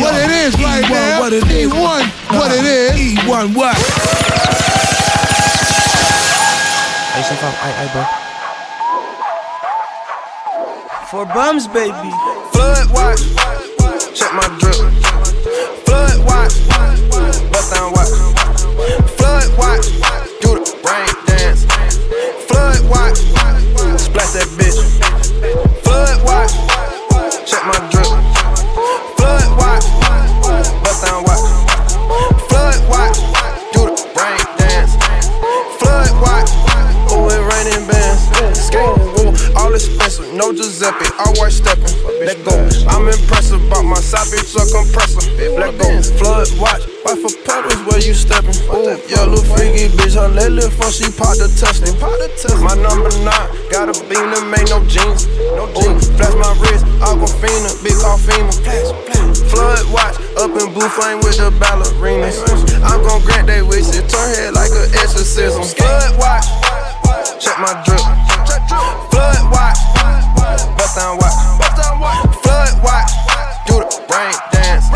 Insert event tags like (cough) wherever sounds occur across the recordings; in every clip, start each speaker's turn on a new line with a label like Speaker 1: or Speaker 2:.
Speaker 1: what it is right now.
Speaker 2: What it is.
Speaker 1: E1, what uh, it is.
Speaker 2: E1 what?
Speaker 3: Hey, some fun. Hey, hey, bro.
Speaker 4: For bums, baby.
Speaker 5: Flood watch, check my drip. Flood watch, bust down watch. Flood watch, do the rain dance. Flood watch, splash that bitch. No Giuseppe, white stepping. Let go. I'm impressed about my side bitch a compressor. Let go. Flood watch, wife for pedals where you stepping. Ooh, little freaky bitch, her leg lift for she part the Tesla. My number nine, got a beam to make no jeans. No jeans. Flash my wrist, Aquafina, big Alfima. Flood watch, up in blue flame with the ballerinas. I'm gon' grant they wishes, turn head like an exorcism. Flood watch, check my drip. Flood watch, bust down watch. Flood watch, do the rain dance.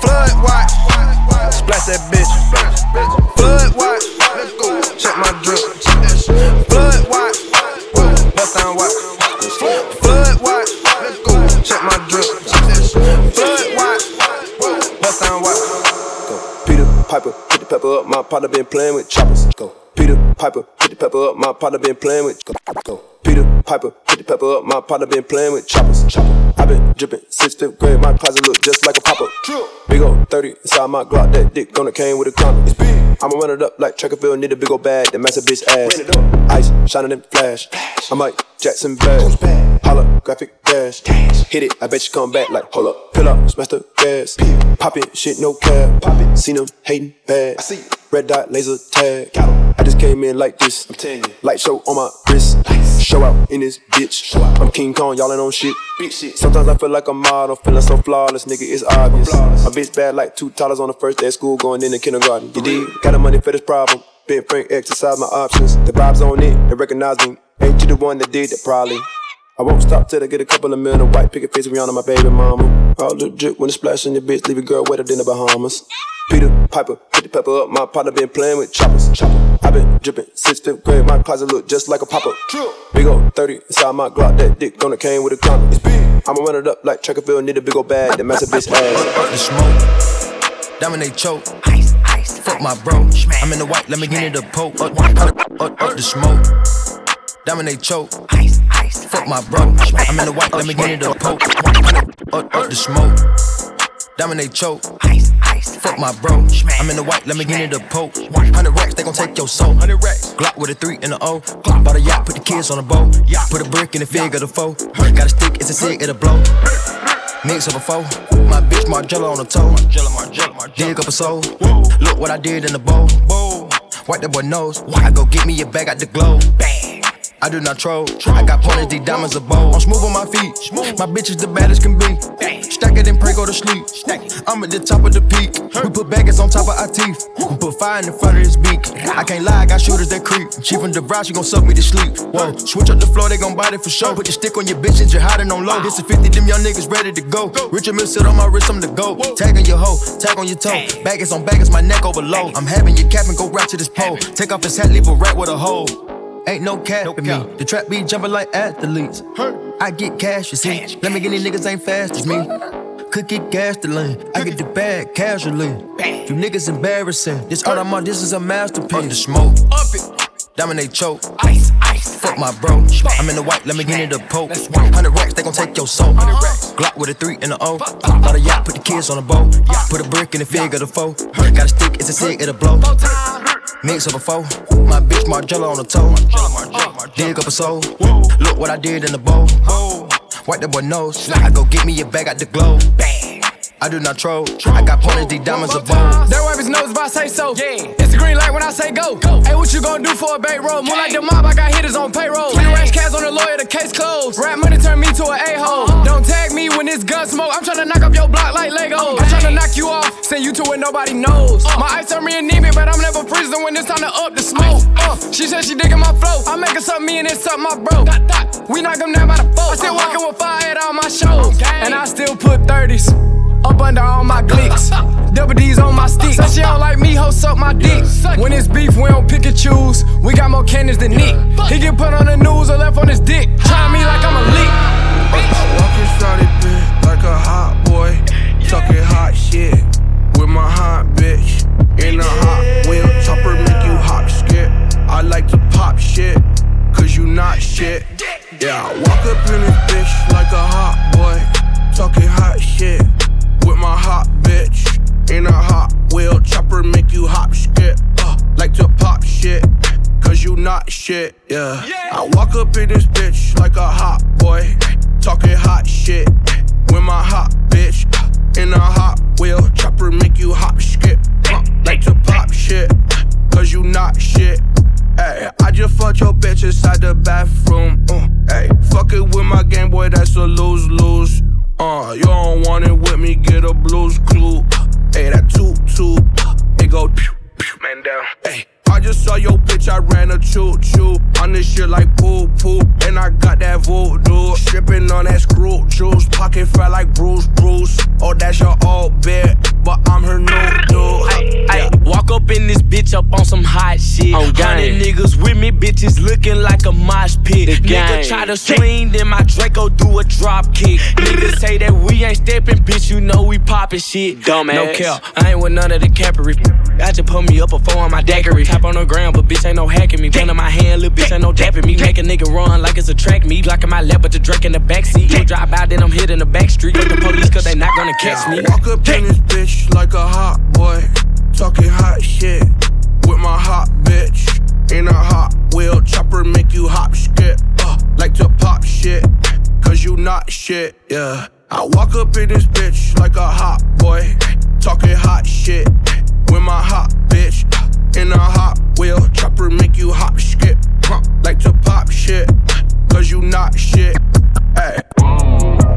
Speaker 5: Flood watch, splash that bitch. Flood watch, check my drip. Flood watch, bust down watch. Flood watch, check my drip. Flood watch, bust down watch.
Speaker 6: Go. Peter Piper, put the pepper up. My partner been playing with choppers. Go. Peter Piper, put the pepper up. My partner been playing with. Go. Go. Peter Piper, put the pepper up. My partner been playing with choppers. Chopper. I been dripping since fifth grade. My closet look just like a pop up. Big old 30 inside my Glock. That dick gonna came with a condom. It's big. I'ma run it up like track and field. Need a big old bag that a bitch ass. Ice shining in flash. I'm like Jackson Bash. Holographic dash. Hit it, I bet you come back like hold up. Fill up, smash the gas. Pop it, shit, no cap. Pop it, seen them hating bad. I see red dot laser tag. I just came in like this. I'm telling you, light show on my wrist. Show out in this bitch. I'm King Kong, y'all ain't on shit. Sometimes I feel like a model, feeling so flawless, nigga. It's obvious. My bitch bad like two dollars on the first day of school, going into kindergarten. You dig? Got the money for this problem. Ben Frank exercise my options. The vibes on it, they recognize me. Ain't you the one that did that? Probably. I won't stop till I get a couple of million. White picket face Rihanna, my baby mama. All legit when it's splashing your bitch, leave your girl wetter than the Bahamas. Peter Piper, put the pepper up. My partner been playing with choppers. Chopper. I been dripping since fifth grade. My closet look just like a pop up. Big old 30 inside my Glock. That dick gonna came with a condom. It's big. I'ma run it up like track and field. Need a big old bag that match a bitch ass.
Speaker 7: the smoke. Dominate choke. Ice, ice, Fuck my bro. I'm in the white, let me get in the poke. Up, up, up, up the smoke. Dominate choke. Ice, ice, Fuck my bro. I'm in the white, let me get in the poke. Up, up the smoke. Dominate choke. Ice, ice, Fuck my bro. I'm in the white, let me get in the poke. 100 racks, they gon' take your soul. 100 racks. Glock with a 3 and a O. Glock bought a yacht, put the kids on a boat. Put a brick in the fig of the foe. Got a stick, it's a cig, it'll blow. Mix up a foe. My bitch Margiela on the toe. Dig up a soul. Look what I did in the bowl. Wipe that boy nose. Why I go get me a bag out the glow. I do not troll. I got pointers, these diamonds a bowl. I'm smooth on my feet. My bitch is the baddest can be. Stack it and pray, go to sleep. I'm at the top of the peak. We put baggers on top of our teeth. We put fire in the front of his beak. I can't lie, I got shooters that creep. She from the brow, she gon' suck me to sleep. Whoa, switch up the floor, they gon' bite it for sure. Put the stick on your bitch and you're hiding on low. This is 50, them young niggas ready to go. Richard Mille sit on my wrist, I'm the go. Tag on your hoe, tag on your toe. Baggers on baggers, my neck over low. I'm having your cap and go right to this pole. Take off his hat, leave a rat with a hole. Ain't no cap in me. The trap be jumping like athletes. I get cash, you see. Let me get these niggas ain't fast as me. Could get gas to lean. I get the bag casually. You niggas embarrassing. This art I'm on, this is a masterpiece. Up the smoke. Up it. Dominate choke. Ice, ice. Fuck my bro. I'm in the white, let me get in the poke. 100 racks, they gon' take your soul. Glock with a 3 and a O. Bought a yacht, put the kids on a boat. Put a brick in the fig of the foe. Got a stick, it's a cig, it'll blow. Mix up a foe. My bitch Margiela on the toe. Dig up a soul. Look what I did in the bowl. Wipe that boy nose. I go get me a bag out the glow. I do not troll. I got pointers, these diamonds of bold.
Speaker 8: That wipe his nose if I say so. Yeah. It's the green light when I say go. go. Hey, what you gonna do for a bait roll? More like the mob, I got hitters on payroll. Three ranch cats on the lawyer, the case closed. Rap money turn me to an a-hole. Uh-huh. Don't tag me when this gun smoke. I'm tryna knock up your block like Lego. Oh, I'm tryna knock you off, send you to where nobody knows. Uh. My ice turn me anemic, but I'm never freezing when it's time to up the smoke. Oh. Uh, she said she digging my flow. I make her something me and it's something my bro. We knock them down by the four. I still uh-huh. walking with fire head on my shows. And I still put 30s up under all my glicks. (laughs) Double D's on my stick. Said she don't like me, ho, suck my dick. When it's beef, we don't pick and choose. We got more cannons than Nick. He get put on the news or left on his dick. Try me like I'm a leak.
Speaker 9: Walking shawty bitch like a hot boy. Talking hot shit with my hot bitch. In a hot wheel chopper, make you hop skip. I like to pop shit, cause you not shit. Yeah, I walk up in this bitch like a hot boy. Talking hot shit with my hot bitch. In a hot wheel chopper, make you hop skip. Uh, like to pop shit, cause you not shit. Yeah. I walk up in this bitch like a hot boy. Talking hot shit with my hot bitch. In a hot wheel chopper, make you hop skip. Uh, like to pop shit, cause you not shit. Ay, I just fucked your bitch inside the bathroom. Uh, ay, fuck it with my Game Boy, that's a lose lose. Uh, you don't want it with me, get a blues clue. Hey, that toot toot, it go pew pew, man down. Hey, I just saw your bitch, I ran a choo choo on this shit like poo poo, and I got that voodoo. Stripping on that screw juice, pocket fat like Bruce Bruce. Oh, that's your old bitch. but I'm her new dude.
Speaker 10: Ay, walk up in this bitch up on some hot shit.
Speaker 11: On game.
Speaker 10: Hundred niggas with me, bitches looking like a mosh pit.
Speaker 11: The
Speaker 10: Nigga
Speaker 11: game.
Speaker 10: try to swing, then my Draco do a drop kick. Niggas (laughs) say that we ain't stepping, bitch, you know we poppin' shit.
Speaker 11: Dumbass.
Speaker 10: No cap, I ain't with none of the cappery. I just put me up a four on my daiquiri. On the ground, but bitch ain't no hacking me. Gun in my hand, little bitch ain't no dapping me. Make a nigga run like it's a track meet. Blocking my lap, but the Drake in the backseat. You drop out, then I'm hitting the back street. With the police, cause they not gonna catch me.
Speaker 9: Walk up in this bitch like a hot boy. Talking hot shit with my hot bitch. In a hot wheel chopper, make you hop skip. Uh, like to pop shit, cause you not shit, yeah. I walk up in this bitch like a hot boy. Talking hot shit with my hot bitch. In a hot wheel chopper, make you hop skip. Uh, like to pop shit, cause you not shit. Hey.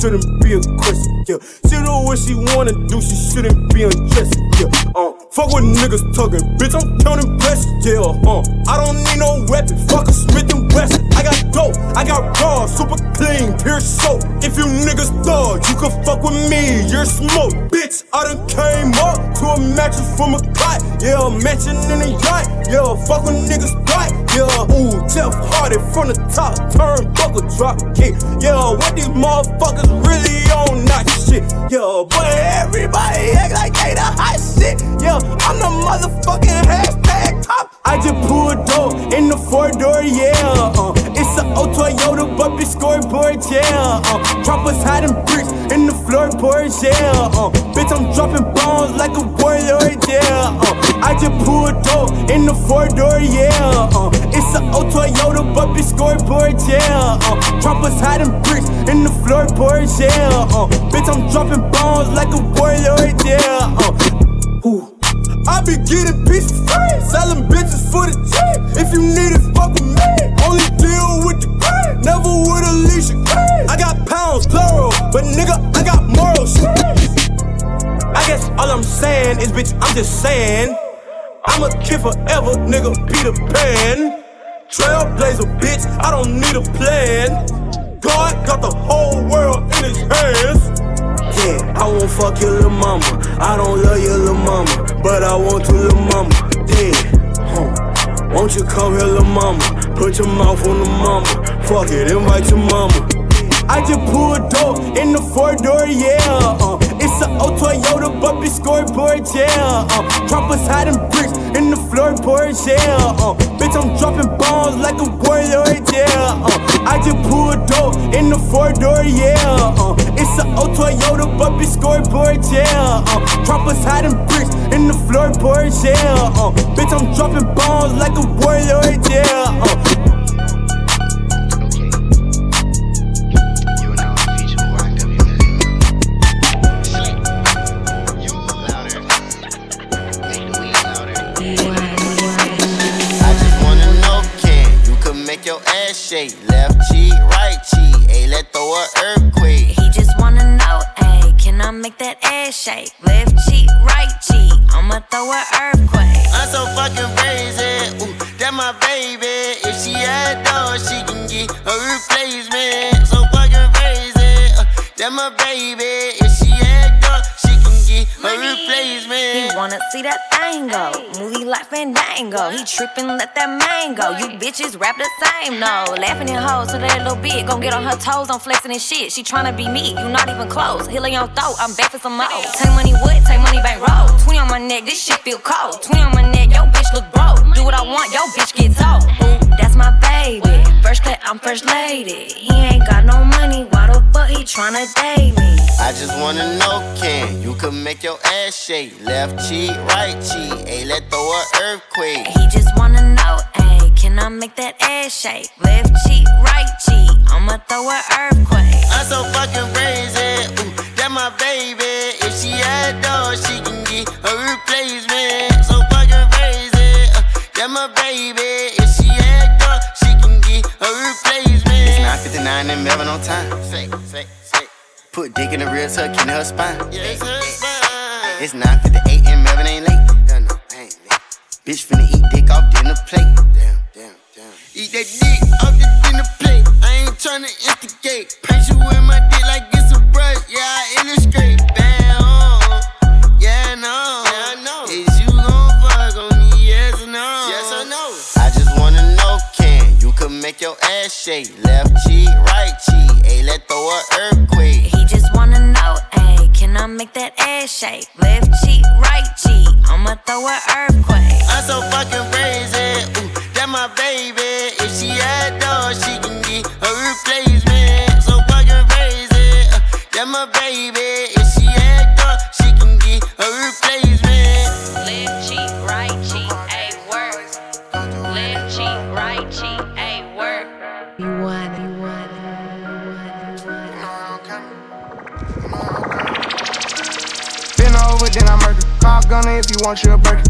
Speaker 12: Shouldn't be a question, yeah. She do what she wanna do, she shouldn't be undressed, yeah. Uh, fuck what niggas talking, bitch, I'm counting blessings, yeah. Uh, I don't need no weapon, fuck a Smith and Wesson. I got raw, super clean, pure soap. If you niggas thug, you can fuck with me, you're smoke, bitch. I done came up to a mattress from a cot, yeah, a mansion in a yacht, yeah, fuck with niggas right, yeah. Ooh, Jeff Hardy from the top, turn buckle drop kick, yeah. What these motherfuckers really on not shit, yeah. But everybody act like they the hot shit, yeah. I'm the motherfucking hashtag top. I just pulled dope in the four door, yeah. Uh, old Toyota, but be scoreboard, yeah. Uh, droppers hiding bricks in the floorboards, yeah. Uh, bitch, I'm dropping bombs like a warlord, yeah. Uh, I just pulled dope in the four door, yeah. Uh, it's a old Toyota, but be scoreboard, yeah. Uh, droppers hiding bricks in the floorboards, yeah. Uh, bitch, I'm dropping bombs like a warlord, yeah. Uh, ooh. I be getting pieces selling bitches for the cheap. If you need it, fuck with me. Only deal with the green, never with Alicia. I got pounds, plural, but nigga, I got moral shit. I guess all I'm saying is, bitch, I'm just saying. I'm a kid forever, nigga, Peter Pan. Trailblazer, bitch, I don't need a plan. God got the whole world in his hands. Yeah, I won't fuck your little mama. I don't love your little mama, but I want to little mama. Yeah, huh. Won't you come here, little mama? Put your mouth on the mama. Fuck it, invite your mama. I just pulled dope in the four door, yeah. Uh, it's a old Toyota, but scoreboard, yeah. Uh, droppers hiding bricks in the floorboards, yeah. Uh, bitch, I'm dropping bombs like a warrior, yeah. Uh, I just pulled dope in the four door, yeah. Uh, it's an old Toyota, but be scoreboard, yeah. Uh, droppers hiding bricks in the floorboard, yeah. Uh, bitch, I'm dropping bombs like a warrior, yeah. Uh,
Speaker 13: shake. Left cheek, right cheek. Ayy, let throw a earthquake.
Speaker 14: He just wanna know, ayy, can I make that ass shake? Left cheek, right cheek. I'ma throw a earthquake.
Speaker 13: I'm so fucking crazy. Ooh, that my baby. If she had dog, she can get a replacement. So fucking crazy. Uh, that my baby.
Speaker 14: Wanna see that thing go. Movie like Fandango. He trippin', let that mango. You bitches rap the same, no. Laughing in hoes so that little bitch gon' get on her toes. I'm flexing and shit. She tryna be me, you not even close. Hill on your throat, I'm back for some more. Take money what? Take money bank roll. 20 on my neck, this shit feel cold. 20 on my neck, yo bitch look broke. Do what I want, yo bitch get told. Ooh, that's my baby. First class, I'm first lady. He ain't got no money, why he tryna date me?
Speaker 13: I just wanna know, can you can make your ass shake? Left cheek, right cheek, ayy, let throw a earthquake.
Speaker 14: He just wanna know, ayy, can I make that ass shake? Left cheek, right cheek, I'ma throw a earthquake.
Speaker 13: I'm so fucking crazy, ooh, that my baby. If she had dog, she can get a replacement. So fucking crazy, uh, that my baby.
Speaker 15: 9:59 and Melvin on time. Say, say, say. Put dick in the real tuck in her spine.
Speaker 13: Yeah, it's her spine.
Speaker 15: It's 9:58 and Melvin ain't late. No, no, ain't late. Bitch finna eat dick off dinner plate. Damn, damn, damn.
Speaker 13: Eat that dick off the dinner plate. I ain't tryna instigate. Paint you with my dick like it's a brush. Yeah, I illustrate. Bam,
Speaker 15: make your ass shake? Left cheek, right cheek, ayy, let throw a earthquake.
Speaker 14: He just wanna know, ayy, can I make that ass shake? Left cheek, right cheek, I'ma throw a earthquake.
Speaker 13: I'm so fucking crazy. Ooh, that my baby. If she had dog, she
Speaker 16: want you a burger.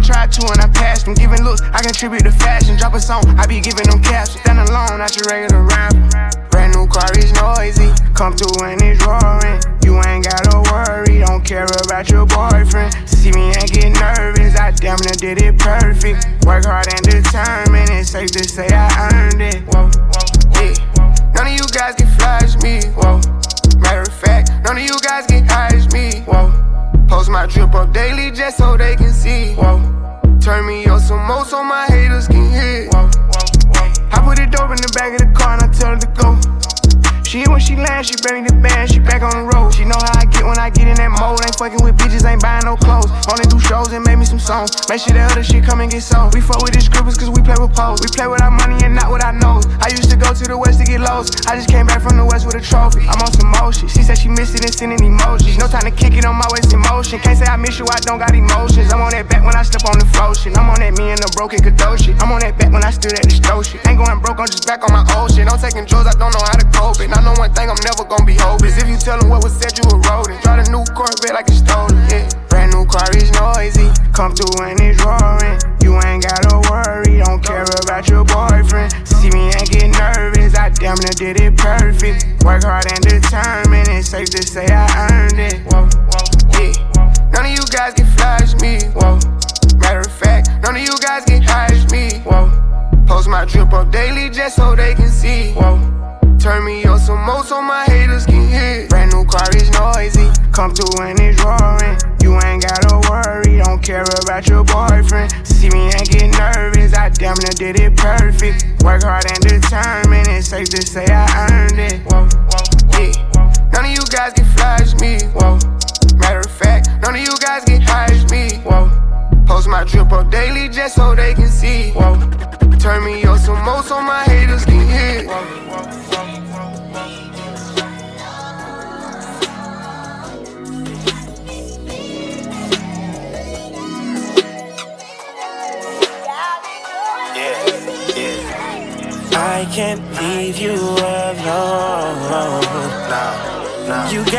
Speaker 16: tried to and I passed them. Giving looks, I contribute to fashion. Drop a song, I be giving them caps. Stand alone, not your regular rapper. Brand new car is noisy. Come through and it's roaring. You ain't gotta worry, don't care about your boyfriend. See me and get nervous, I damn near did it perfect. Work hard and determined, it's safe to say I earned it. Whoa, yeah. None of you guys can flash me. Whoa. Matter of fact, none of you guys can hide me. Whoa. Post my drip up daily just so they can see. Whoa. Turn me up some more so my haters can hear. Whoa. I put it dope in the back of the car and I tell her to go. She when she land, she bring the band, she back on the road. She know how I get when I get in that mode. Ain't fucking with bitches, ain't buying no clothes. Only do shows and make me some songs. Make sure that other shit come and get sold. We fuck with these scribbles cause we play with poles. We play with our money and not with our nose. I used to go to the west to get lows. I just came back from the west with a trophy. I'm on some motion. She said she missed it and sending emojis. No time to kick it on my waist in motion. Can't say I miss you, I don't got emotions. I'm on that back when I step on the flow shit. I'm on that me and the broken Kadoshi. I'm on that back when I stood at the stove shit. Ain't going broke, I'm just back on my old shit. I'm taking drugs, I don't know how to cope it. Know one thing, I'm never gonna be hopeless. If you tell them what was said, you a rodent. Drive a new Corvette like it's stolen, yeah. Brand new car is noisy. Come through and it's roaring. You ain't gotta worry, don't care about your boyfriend. See me and get nervous, I damn near did it perfect. Work hard and determined, it's safe to say I earned it. Whoa, yeah. None of you guys can flash me. Whoa. Matter of fact, none of you guys can hide me. Whoa. Post my drip up daily just so they can so my haters can hear. Brand new car is noisy. Come through and it's roaring. You ain't gotta worry, don't care about your boyfriend. See me and get nervous, I damn near did it perfect. Work hard and determined, it's safe to say I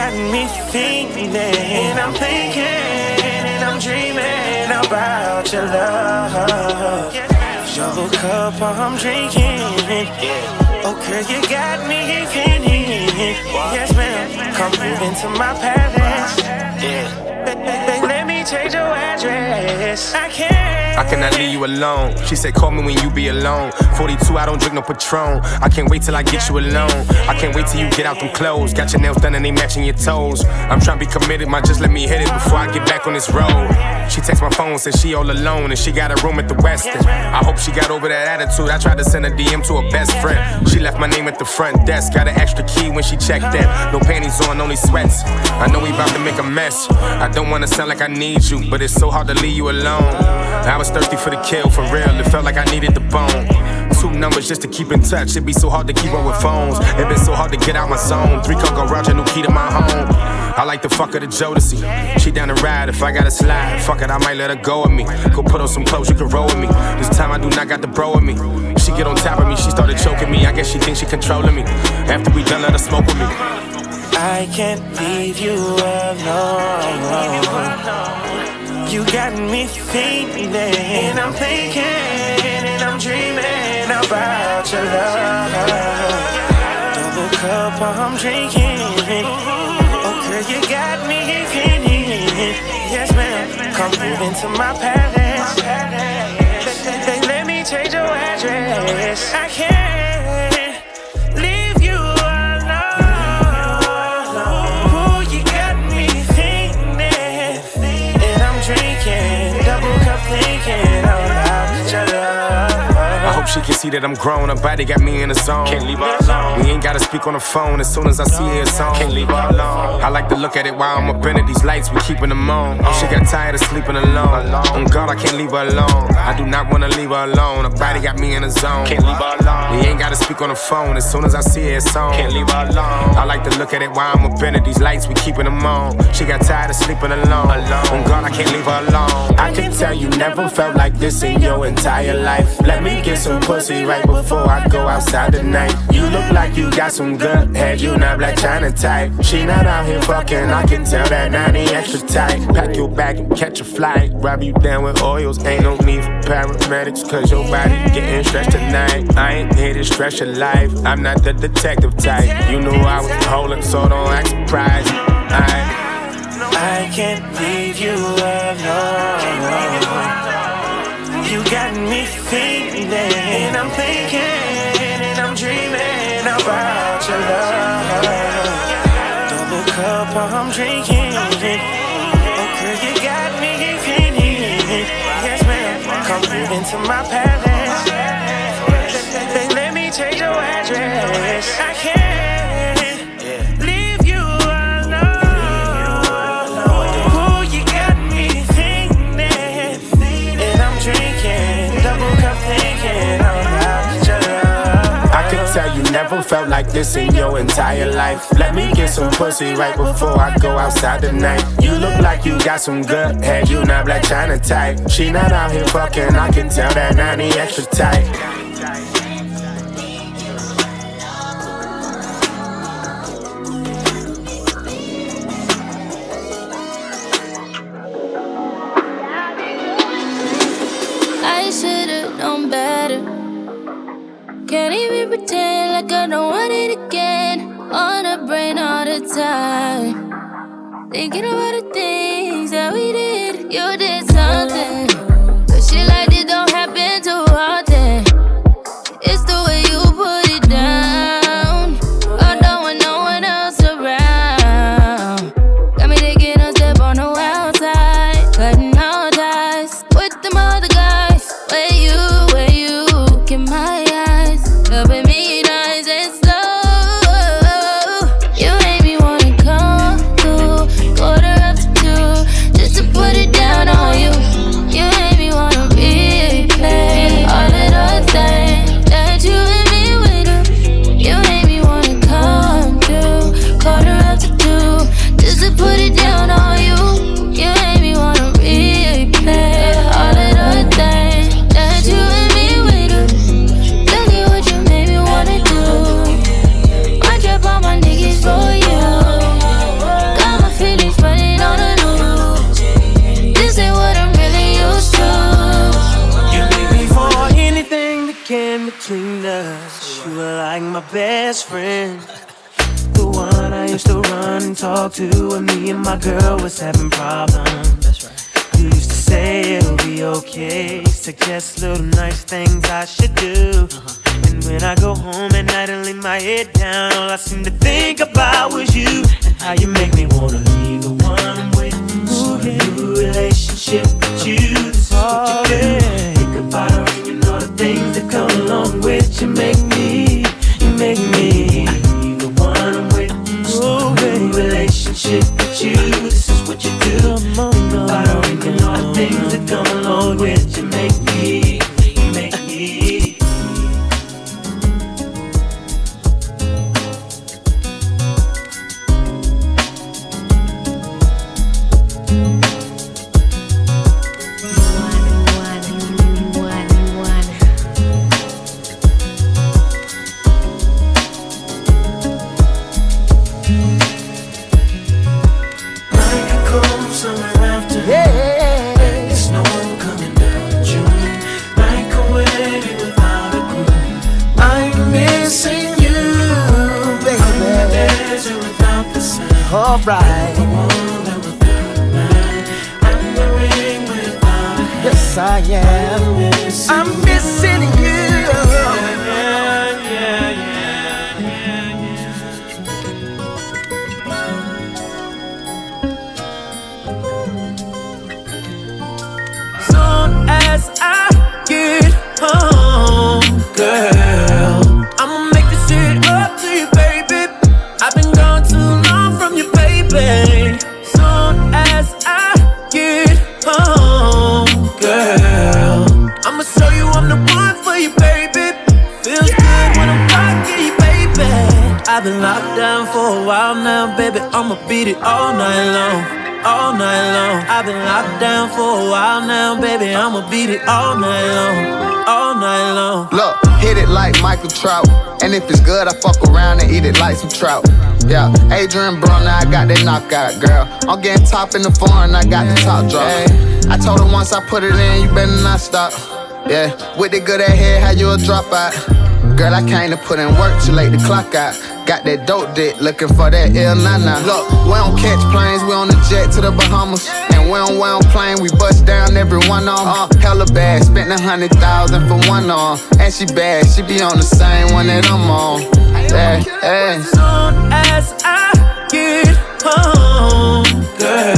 Speaker 17: got me thinking, and I'm thinking, and I'm dreaming about your love. Double cup, I'm drinking. Oh, girl, you got me feeling. Yes, ma'am. Come move into my palace. Yeah. Change your address. I can't.
Speaker 18: I cannot leave you alone. She said, call me when you be alone. 42, I don't drink no Patron. I can't wait till I get you alone. I can't wait till you get out them clothes. Got your nails done and they matching your toes. I'm trying to be committed, my just let me hit it before I get back on this road. She texts my phone, says she all alone and she got a room at the Westin. I hope she got over that attitude. I tried to send a DM to her best friend. She left my name at the front desk. Got an extra key when she checked in. No panties on, only sweats. I know we about to make a mess. I don't wanna sound like I need you, but it's so hard to leave you alone. I was thirsty for the kill, for real. It felt like I needed the bone. Two numbers just to keep in touch. It'd be so hard to keep up with phones. It been so hard to get out my zone. Three Coco Roger, new key to my home. I like the fuck of the Jodeci. She down the ride if I gotta slide. Fuck it, I might let her go with me. Go put on some clothes, you can roll with me. This time I do not got the bro with me. She get on top of me, she started choking me. I guess she thinks she controlling me. After we done, let her smoke with me.
Speaker 17: I can't leave you alone. You got me thinking, and I'm thinking, and I'm dreaming about your love. Double cup, I'm drinking. Oh, girl, you got me feeling. Yes, ma'am. Come move into my palace. Let, let me change your address. I can't
Speaker 18: she can see that I'm grown. Her body got me in the zone. Can't leave her alone. We ain't gotta speak on the phone as soon as I see her song. Can't leave her alone. I like to look at it while I'm up in it. These lights, we keeping them on. She got tired of sleeping alone. On God, I can't leave her alone. I do not wanna leave her alone. Her body got me in the zone. Can't leave her alone. We ain't gotta speak on the phone as soon as I see her song. Can't leave her alone. I like to look at it while I'm up in it. These lights, we keeping them on. She got tired of sleeping alone. On God, I can't leave her alone.
Speaker 17: I can tell you never felt like this in your entire life. Let me get some pussy right before I go outside tonight. You look like you got some good head, you not Blac Chyna type. She not out here fucking, I can tell that 90 extra tight. Pack your bag and catch a flight. Rub you down with oils, ain't no need for paramedics, cause your body getting stretched tonight. I ain't here to stress your life, I'm not the detective type. You knew I was holding, so don't act surprised. I I can't leave you alone. I'm thinking, and I'm dreaming about your love. Double cup, I'm drinking. Oh, girl, you got me feeling. Yes, ma'am. Come move into my palace. Let, let me change your address.
Speaker 18: Never felt like this in your entire life. Let me get some pussy right before I go outside tonight. You look like you got some good head, you not Blac Chyna type. She not out here fucking, I can tell that 90 extra tight.
Speaker 19: Time. Thinking about the
Speaker 20: Suggest little nice things I should do. Uh-huh. And when I go home at night and lay my head down, all I seem to think about was you and how you make me wanna leave the one I'm with. Ooh, yeah. a new relationship with you. Hand.
Speaker 21: Yes, I am. I'm
Speaker 20: beat it all night long all night long. I've been locked down for a while now, baby. I'ma beat it all night long, all night long.
Speaker 22: Look, hit it like Michael Trout. And if it's good, I fuck around and eat it like some trout. Yeah, Adrien Broner, I got that knockout, girl. I'm getting top in the foreign, I got the top drop. I told her once I put it in, you better not stop. Yeah, with the good at head, how you a dropout? Girl, I came to put in work too late to clock out. Got that dope dick, looking for that ill nana. Look, we don't catch planes, we on the jet to the Bahamas. And we don't, we don't plane, we bust down every one on. Uh, hella bad, spent a hundred thousand for one on. And she bad, she be on the same one that I'm on. Yeah, yeah.
Speaker 20: Soon as I get home, girl,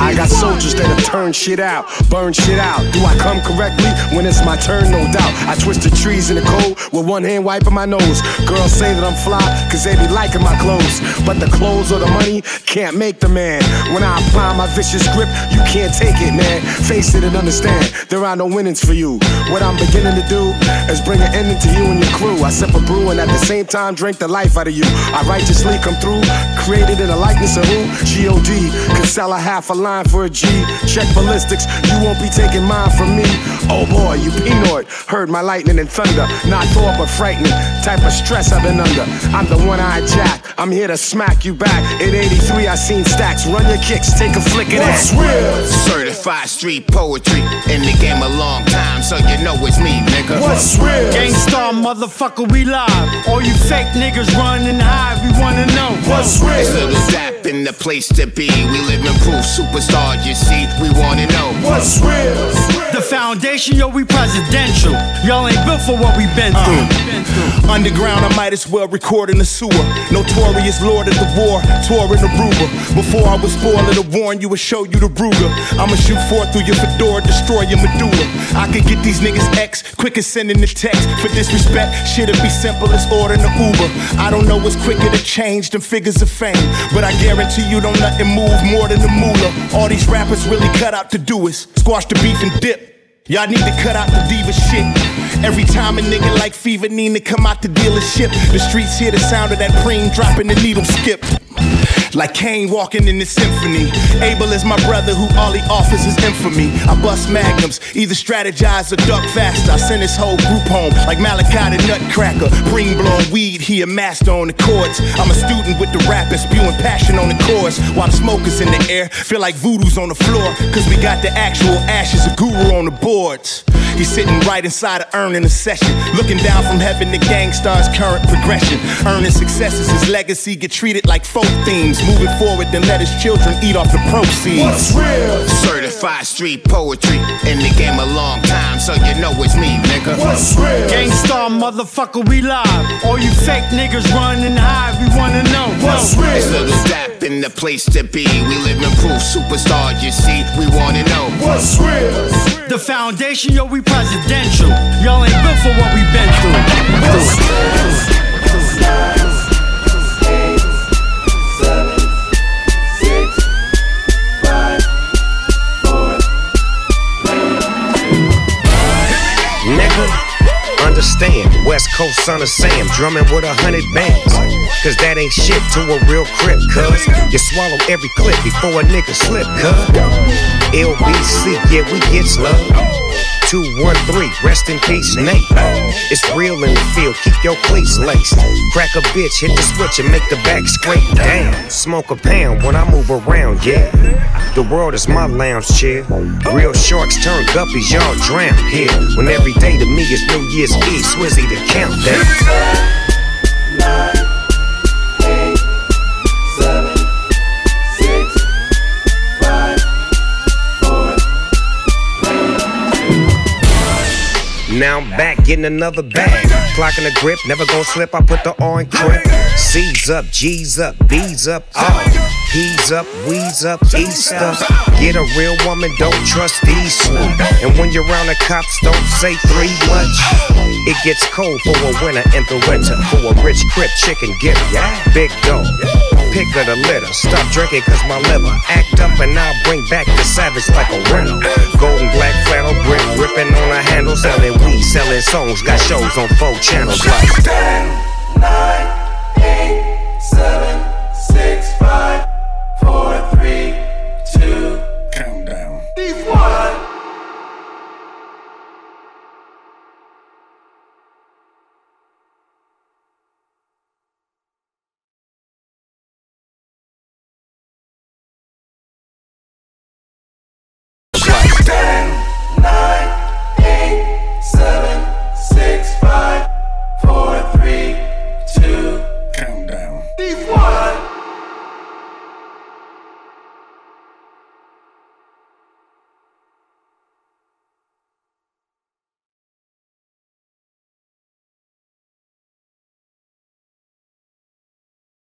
Speaker 20: I
Speaker 21: got
Speaker 23: soldiers that'll turn shit out, burn shit out. Do I come correctly when it's my turn? No doubt. I twist the trees in the cold with one hand wiping my nose. Girls say that I'm fly, cause they be liking my clothes. But the clothes or the money can't make the man. When I apply my vicious grip, you can't take it, man. Face it and understand, there are no winnings for you. What I'm beginning to do is bring an ending to you and your crew. I sip a brew and at the same time drink the life out of you. I righteously come through, created in the likeness of who? G.O.D. Could sell a half a line for a G. Check ballistics, you won't be taking mine from me. Oh boy, you Pinoid. Heard my lightning and thunder. Not Thor, but frightening. Type of stress I've been under. I'm the one eyed jack. I'm here to smack you back. In 83, I seen stacks. Run your kicks, take a flick of that.
Speaker 1: What's real?
Speaker 24: Certified street poetry. In the game a long time, so you know it's me, nigga.
Speaker 1: What's real?
Speaker 25: Gang Starr motherfucker, we live. All you fake niggas running high, we wanna know.
Speaker 1: What's real?
Speaker 24: It's Lil Dap in the place to be. We live in proof, superstar, you see. We wanna know.
Speaker 1: What's real?
Speaker 25: The foundation, yo, we presidential. Y'all ain't built for what we been through.
Speaker 26: Uh, underground, I might as well record in the sewer. Notorious lord of the war, touring Aruba. Before I was spoiler to warn you and show you the Ruger. I'ma shoot forth through your fedora, destroy your medulla. I could get these niggas X quick as sending the text. For disrespect, shit'll be simple as ordering the Uber. I don't know what's quicker to change than figures of fame. But I guarantee you don't nothing move more than the moolah. All these rappers really cut out to do is squash the beef and dip. Y'all need to cut out the diva shit. Every time a nigga like Fever need to come out the dealership, the streets hear the sound of that preem dropping the needle skip. Like Kane walking in the symphony. Abel is my brother who all he offers is infamy. I bust magnums, either strategize or duck faster. I send his whole group home like Melachi the Nutcracker. Bring blowing weed, he a master on the chords. I'm a student with the rap and spewing passion on the chorus. While the smoke is in the air, feel like voodoo's on the floor. Cause we got the actual ashes of guru on the boards. He's sitting right inside of earning a session. Looking down from heaven the Gang Starr's current progression. Earning successes, his legacy get treated like folk themes. Moving forward, then let his children eat off the proceeds.
Speaker 1: What's real?
Speaker 24: Certified street poetry. In the game a long time, so you know it's me, nigga.
Speaker 1: What's real?
Speaker 25: Gang Starr motherfucker, we live. All you fake niggas running and hide, we wanna know.
Speaker 1: What's
Speaker 25: Whoa.
Speaker 1: real?
Speaker 24: It's Lil Dap in the place to be. We live in proof, superstar, you see. We wanna know.
Speaker 1: What's real?
Speaker 25: The foundation, yo, we presidential. Y'all ain't built for what we been through.
Speaker 27: Nigga, understand, West Coast son of Sam, drumming with a hundred bands. Cause that ain't shit to a real crip, cuz you swallow every clip before a nigga slip, cuz. LBC, yeah, we get love. 213, rest in peace, Nate. It's real in the field, keep your cleats laced. Crack a bitch, hit the switch and make the back scrape Damn, Smoke a pound when I move around, yeah. The world is my lounge chair. Real sharks turn guppies, y'all drown here. When every day to me is New Year's Eve, Swizzy the countdown. Back getting another bag. Clocking the grip, never gonna slip. I put the in crib. C's up, G's up, B's up, all. P's up, we's up, East up. Get a real woman, don't trust these. And when you're around the cops, don't say three much. It gets cold for a winter in the winter. For a rich crip chicken get Big dog. Pick of the litter. Stop drinking cause my liver act up and I'll bring back the savage like a rental. Grip, gripping on a handle, selling weed, selling songs. Got shows on four channels like.
Speaker 1: Ten, nine, eight, seven, six, five,